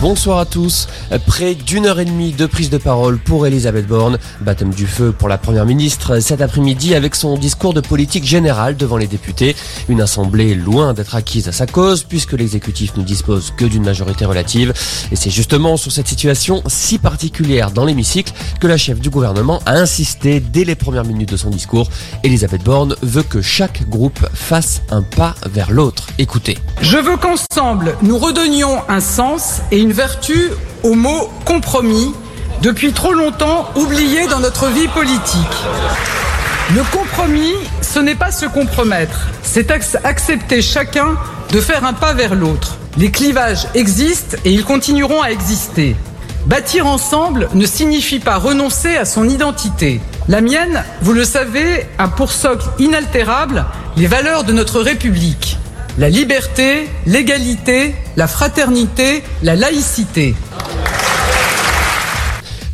Bonsoir à tous. Près d'une heure et demie de prise de parole pour Elisabeth Borne. Baptême du feu pour la première ministre cet après-midi avec son discours de politique générale devant les députés. Une assemblée loin d'être acquise à sa cause puisque l'exécutif ne dispose que d'une majorité relative. Et c'est justement sur cette situation si particulière dans l'hémicycle que la chef du gouvernement a insisté dès les premières minutes de son discours. Elisabeth Borne veut que chaque groupe fasse un pas vers l'autre. Écoutez. Je veux qu'ensemble nous redonnions un sens et une vertu au mot compromis, depuis trop longtemps oublié dans notre vie politique. Le compromis, ce n'est pas se compromettre, c'est accepter chacun de faire un pas vers l'autre. Les clivages existent et ils continueront à exister. Bâtir ensemble ne signifie pas renoncer à son identité. La mienne, vous le savez, a pour socle inaltérable les valeurs de notre République la liberté, l'égalité, la fraternité, la laïcité.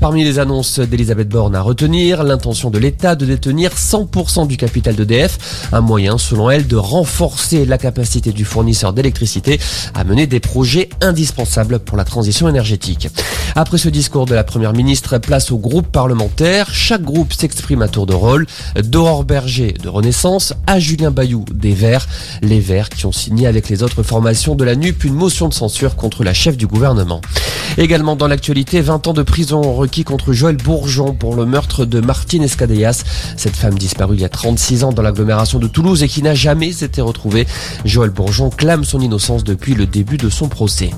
Parmi les annonces d'Elisabeth Borne à retenir, l'intention de l'État de détenir 100% du capital d'EDF, un moyen selon elle de renforcer la capacité du fournisseur d'électricité à mener des projets indispensables pour la transition énergétique. Après ce discours de la Première ministre, place au groupe parlementaire. Chaque groupe s'exprime à tour de rôle. D'Aurore Berger de Renaissance à Julien Bayou des Verts. Les Verts qui ont signé avec les autres formations de la NUP une motion de censure contre la chef du gouvernement. Également dans l'actualité, 20 ans de prison contre Joël Bourgeon pour le meurtre de Martine Escadellas. Cette femme disparue il y a 36 ans dans l'agglomération de Toulouse et qui n'a jamais été retrouvée. Joël Bourgeon clame son innocence depuis le début de son procès.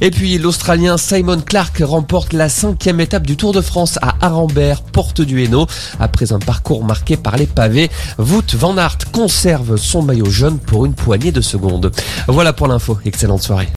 Et puis l'Australien Simon Clark remporte la cinquième étape du Tour de France à Arambert, porte du Hainaut. Après un parcours marqué par les pavés, Wout van Aert conserve son maillot jaune pour une poignée de secondes. Voilà pour l'info. Excellente soirée.